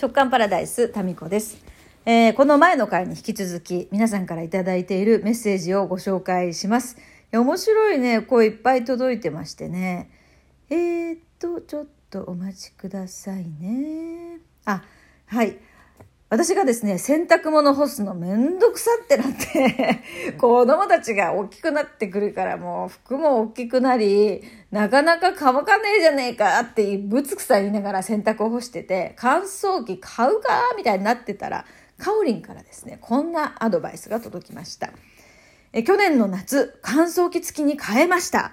直感パラダイスタミコです、えーこの前の回に引き続き皆さんから頂いているメッセージをご紹介します。面白いね。声いっぱい届いてましてね。えー、っとちょっとお待ちくださいね。あはい。私がですね、洗濯物干すのめんどくさってなって、子供たちが大きくなってくるからもう服も大きくなり、なかなか乾かねえじゃねえかってぶつくさ言いながら洗濯を干してて、乾燥機買うかみたいになってたら、カオリンからですね、こんなアドバイスが届きました。え去年の夏、乾燥機付きに変えました。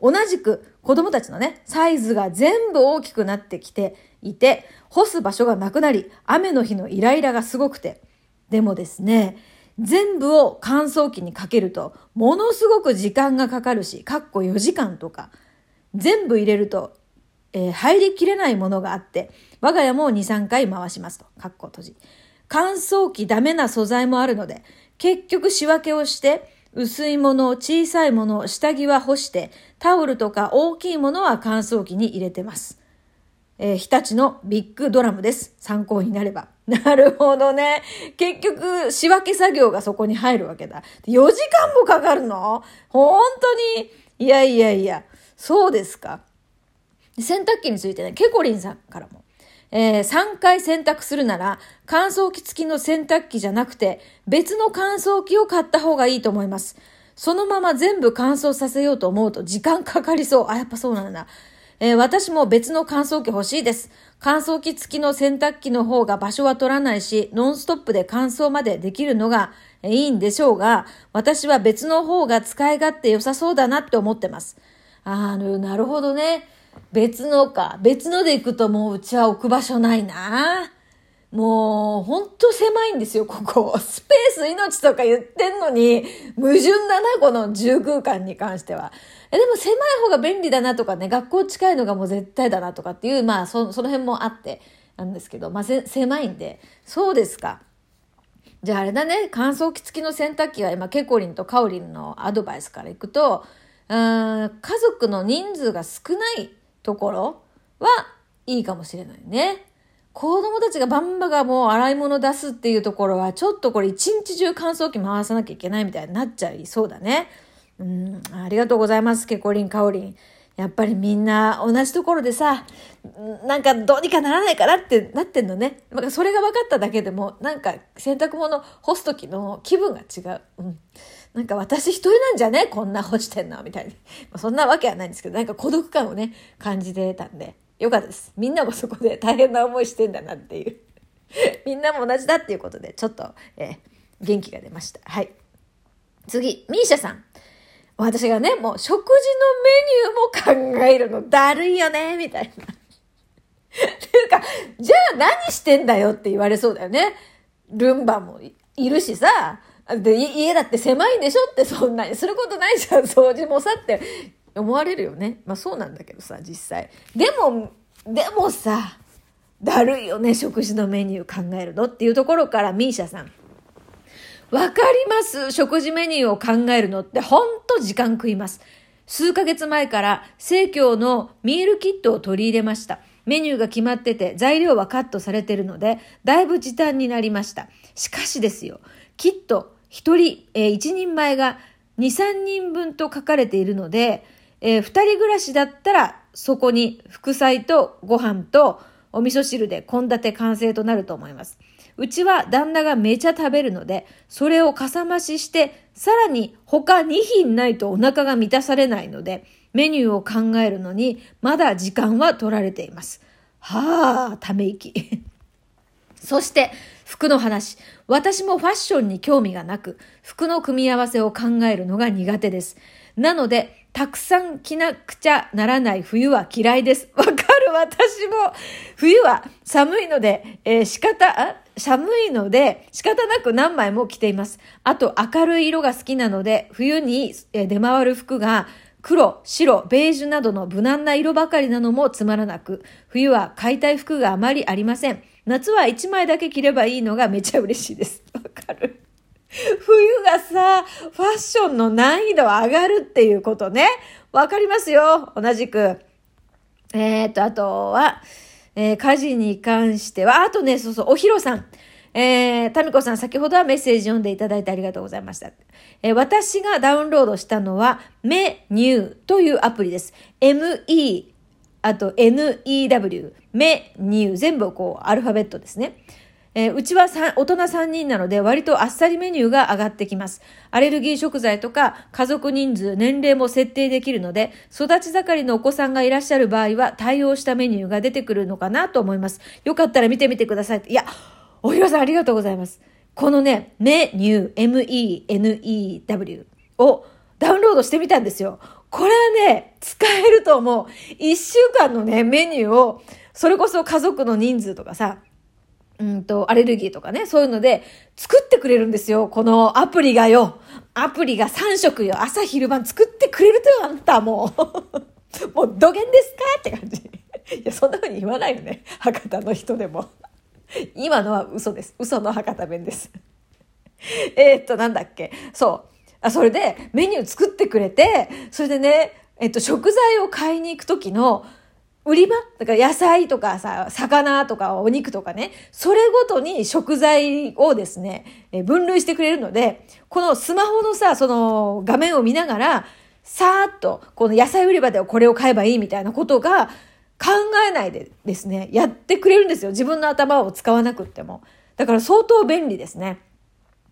同じく子供たちのね、サイズが全部大きくなってきていて、干す場所がなくなり、雨の日のイライラがすごくて。でもですね、全部を乾燥機にかけると、ものすごく時間がかかるし、かっこ4時間とか、全部入れると、えー入りきれないものがあって、我が家も2、3回回しますと。かっこ閉じ。乾燥機ダメな素材もあるので、結局仕分けをして、薄いもの、小さいもの、下着は干して、タオルとか大きいものは乾燥機に入れてます。えー日立のビッグドラムです。参考になれば。なるほどね。結局、仕分け作業がそこに入るわけだ。4時間もかかるの？本当に？いやいやいや、そうですか。洗濯機についてね、ケコリンさんからも。えー3回洗濯するなら、乾燥機付きの洗濯機じゃなくて、別の乾燥機を買った方がいいと思います。そのまま全部乾燥させようと思うと時間かかりそう。あ、やっぱそうなんだ。えー私も別の乾燥機欲しいです。乾燥機付きの洗濯機の方が場所は取らないし、ノンストップで乾燥までできるのがいいんでしょうが、私は別の方が使い勝手良さそうだなって思ってます。あの、なるほどね。別のか。別ので行くともううちは置く場所ないな。もう、ほんと狭いんですよ、ここ。スペース命とか言ってんのに、矛盾だな、この住空間に関しては。え、でも狭い方が便利だなとかね、学校近いのがもう絶対だなとかっていう、まあ、そその辺もあって、なんですけど、まあ、狭いんで、そうですか。じゃああれだね、乾燥機付きの洗濯機は今、ケコリンとカオリンのアドバイスからいくと、うん家族の人数が少ないところはいいかもしれないね。子供たちがバンバがもう洗い物出すっていうところは、ちょっとこれ一日中乾燥機回さなきゃいけないみたいになっちゃいそうだね。うん、ありがとうございます、ケコリン、カオリン。やっぱりみんな同じところでさ、なんかどうにかならないかなってなってんのね。なんかそれが分かっただけでも、なんか洗濯物干す時の気分が違う。うん。なんか私一人なんじゃね？こんな干してんの？みたいに。まあそんなわけはないんですけど、なんか孤独感をね、感じてたんで、よかったです。みんなもそこで 大変な思いしてんだなっていう。みんなも同じだっていうことで、ちょっと、えー元気が出ました。はい。次、ミーシャさん。私がね、もう食事のメニューも考えるのだるいよね、みたいな。っていうか、じゃあ何してんだよって言われそうだよね。ルンバもいるしさ、で、家だって狭いんでしょってそんなにすることないじゃん、掃除もさって思われるよね。まあそうなんだけどさ、実際。でも、でもさ、だるいよね、食事のメニュー考えるのっていうところから、ミーシャさん。わかります。食事メニューを考えるのってほんと時間食います。数ヶ月前から生協のミールキットを取り入れました。メニューが決まってて材料はカットされてるので、だいぶ時短になりました。しかしですよ、キット1人、えー1人前が2、3人分と書かれているので、え2人暮らしだったらそこに副菜とご飯とお味噌汁で献立完成となると思います。うちは旦那がめちゃ食べるので、それをかさ増しして、さらに他2品ないとお腹が満たされないので、メニューを考えるのにまだ時間は取られています。はあ、ため息。そして、服の話。私もファッションに興味がなく、服の組み合わせを考えるのが苦手です。なので、たくさん着なくちゃならない冬は嫌いです。わかる？私も。冬は寒いので、えー仕方、寒いので仕方なく何枚も着ています。あと明るい色が好きなので、冬に出回る服が黒、白、ベージュなどの無難な色ばかりなのもつまらなく、冬は買いたい服があまりありません。夏は1枚だけ着ればいいのがめちゃ嬉しいです。わかる。冬がさ、ファッションの難易度上がるっていうことね。わかりますよ。同じく。えー、と、あとは、えー、家事に関しては、あとね、そうそう、おひろさん。えー、タミコさん、先ほどはメッセージ読んでいただいてありがとうございました。えー、私がダウンロードしたのは、メニューというアプリです。ME、あと NEW、メニュー、全部こう、アルファベットですね。えー、うちは大人3人なので割とあっさりメニューが上がってきます。アレルギー食材とか家族人数、年齢も設定できるので、育ち盛りのお子さんがいらっしゃる場合は対応したメニューが出てくるのかなと思います。よかったら見てみてください。いや、おひろさんありがとうございます。このね、メニュー、M-E-N-E-W をドしてみたんですよ。これはね、使えると思う。一週間のね、メニューを、それこそ家族の人数とかさ、うんと、アレルギーとかね、そういうので作ってくれるんですよ。このアプリがよ。アプリが3食よ。朝昼晩作ってくれるとよ、あんたもう。もう、どげんですかって感じ。いや、そんな風に言わないよね。博多の人でも。今のは嘘です。嘘の博多弁です。えっと、なんだっけ。そう。あ、それでメニュー作ってくれて、それでね、えっと、食材を買いに行く時の売り場？だから野菜とかさ、魚とかお肉とかね、それごとに食材をですね、え分類してくれるので、このスマホのさ、その画面を見ながら、さーっと、この野菜売り場ではこれを買えばいいみたいなことが考えないでですね、やってくれるんですよ。自分の頭を使わなくっても。だから相当便利ですね。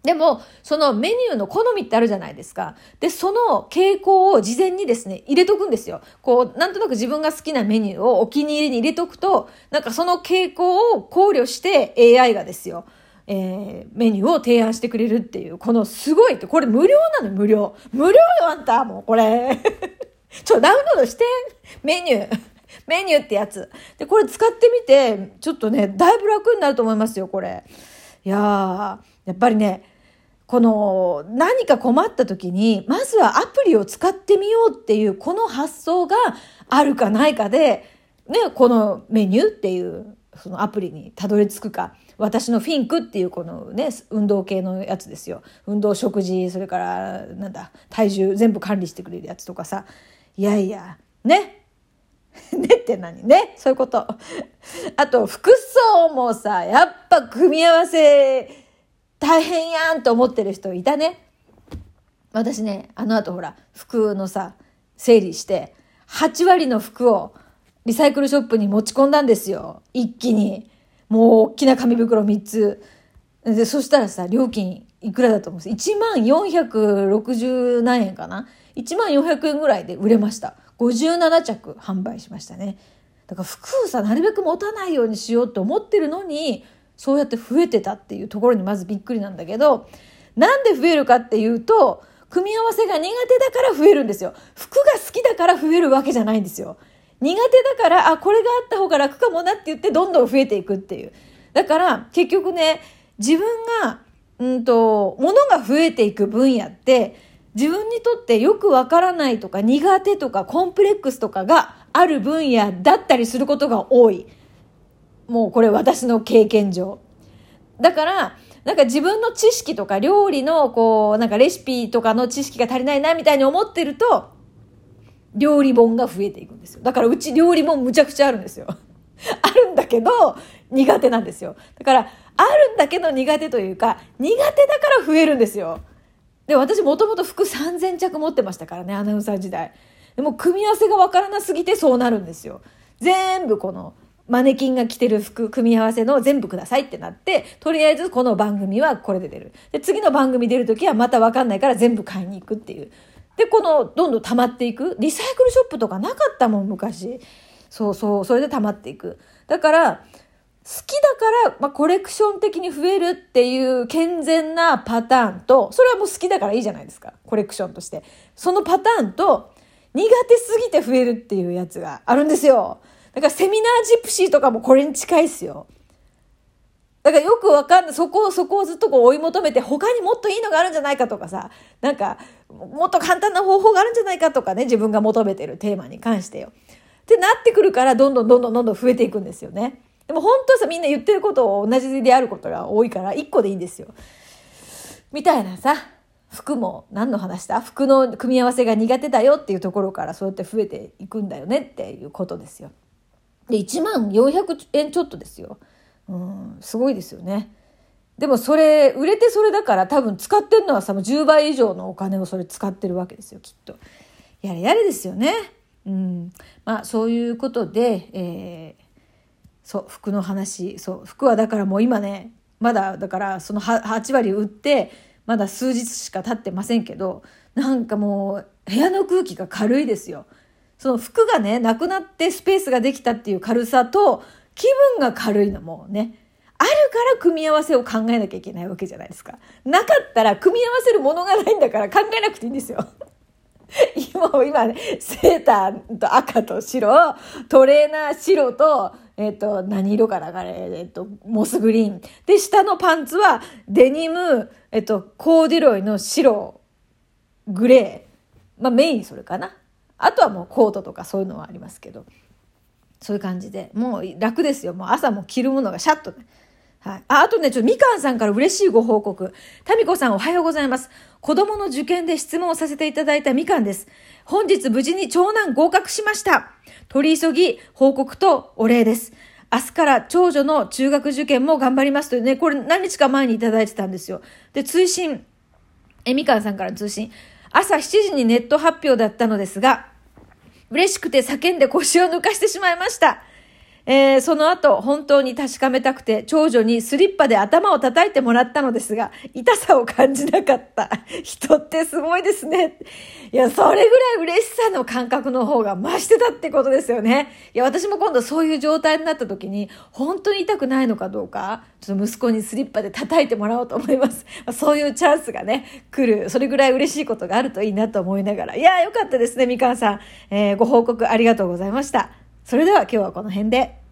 でも、そのメニューの好みってあるじゃないですか。で、その傾向を事前にですね、入れとくんですよ。こう、なんとなく自分が好きなメニューをお気に入りに入れとくと、なんかその傾向を考慮して AI がですよ、えー、メニューを提案してくれるっていう、このすごいって、これ無料なの無料。無料よ、あんた、もうこれ。ちょ、ダウンロードして、メニュー。メニューってやつ。で、これ使ってみて、ちょっとね、だいぶ楽になると思いますよ、これ。いやー、やっぱりね、この何か困った時に、まずはアプリを使ってみようっていう、この発想があるかないかで、ね、このメニューっていうそのアプリにたどり着くか。私のフィンクっていうこのね、運動系のやつですよ。運動、食事、それから、なんだ、体重全部管理してくれるやつとかさ。いやいや、ね。ねって何？ね？そういうこと。あと、服装もさ、やっぱ組み合わせ大変やんと思ってる人いたね。私ね、あの後ほら、服のさ、整理して、8割の服をリサイクルショップに持ち込んだんですよ。一気に。もう大きな紙袋3つ。で、そしたらさ、料金いくらだと思うんです ?1 万460何円かな ?1 万400円ぐらいで売れました。57着販売しましたね。だから服をさ、なるべく持たないようにしようと思ってるのに、そうやって増えてたっていうところにまずびっくりなんだけど、なんで増えるかっていうと、組み合わせが苦手だから増えるんですよ。服が好きだから増えるわけじゃないんですよ。苦手だから、あ、これがあった方が楽かもなって言ってどんどん増えていくっていう。だから結局ね、自分が、うんと、物が増えていく分野って、自分にとってよくわからないとか苦手とかコンプレックスとかがある分野だったりすることが多い。もうこれ私の経験上。だから、なんか自分の知識とか料理のこう、なんかレシピとかの知識が足りないなみたいに思ってると、料理本が増えていくんですよ。だからうち料理本むちゃくちゃあるんですよ。あるんだけど、苦手なんですよ。だから、あるんだけど苦手というか、苦手だから増えるんですよ。で、私もともと服3000着持ってましたからね、アナウンサー時代。でも組み合わせがわからなすぎてそうなるんですよ。全部このマネキンが着てる服組み合わせの全部くださいってなって、とりあえずこの番組はこれで出る。で、次の番組出るときはまたわかんないから全部買いに行くっていう。で、この、どんどん溜まっていく。リサイクルショップとかなかったもん、昔。そうそう、それで溜まっていく。だから、好きだから、まあ、コレクション的に増えるっていう健全なパターンと、それはもう好きだからいいじゃないですか。コレクションとして。そのパターンと、苦手すぎて増えるっていうやつがあるんですよ。だからセミナージプシーとかもこれに近いっすよ。だからよくわかんない。そこを、そこをずっとこう追い求めて、他にもっといいのがあるんじゃないかとかさ、なんか、もっと簡単な方法があるんじゃないかとかね、自分が求めてるテーマに関してよ。ってなってくるから、どんどんどんどんどんどん増えていくんですよね。でも本当はさ、みんな言ってることを同じであることが多いから、一個でいいんですよ。みたいなさ、服も何の話だ？服の組み合わせが苦手だよっていうところからそうやって増えていくんだよねっていうことですよ。で、1万400円ちょっとですよ。うん、すごいですよね。でもそれ、売れてそれだから多分使ってるのはさ、もう10倍以上のお金をそれ使ってるわけですよ、きっと。やれやれですよね。うん。まあ、そういうことで、えー、そう、服の話。そう、服はだからもう今ね、まだ、だからその8割売って、まだ数日しか経ってませんけど、なんかもう部屋の空気が軽いですよ。その服がね、なくなってスペースができたっていう軽さと、気分が軽いのもね、あるから組み合わせを考えなきゃいけないわけじゃないですか。なかったら組み合わせるものがないんだから考えなくていいんですよ。今、今ね、セーターと赤と白、トレーナー白と、えっ、ー、と、何色かなあれ、えっ、ー、と、モスグリーン。で、下のパンツはデニム、えっ、ー、と、コーデュロイの白、グレー。まあメインそれかな。あとはもうコートとかそういうのはありますけど。そういう感じで。もう楽ですよ。もう朝も着るものがシャッと、ね。はい。あ、あとね、ちょっとみかんさんから嬉しいご報告。タミコさんおはようございます。子供の受験で質問をさせていただいたみかんです。本日無事に長男合格しました。取り急ぎ報告とお礼です。明日から長女の中学受験も頑張りますというね、これ何日か前にいただいてたんですよ。で、通信、え、みかんさんからの通信。朝7時にネット発表だったのですが、嬉しくて叫んで腰を抜かしてしまいました。えー、その後、本当に確かめたくて、長女にスリッパで頭を叩いてもらったのですが、痛さを感じなかった。人ってすごいですね。いや、それぐらい嬉しさの感覚の方が増してたってことですよね。いや、私も今度そういう状態になった時に、本当に痛くないのかどうか、ちょっと息子にスリッパで叩いてもらおうと思います。そういうチャンスがね、来る。それぐらい嬉しいことがあるといいなと思いながら。いや、よかったですね、みかんさん。えー、ご報告ありがとうございました。それでは今日はこの辺で。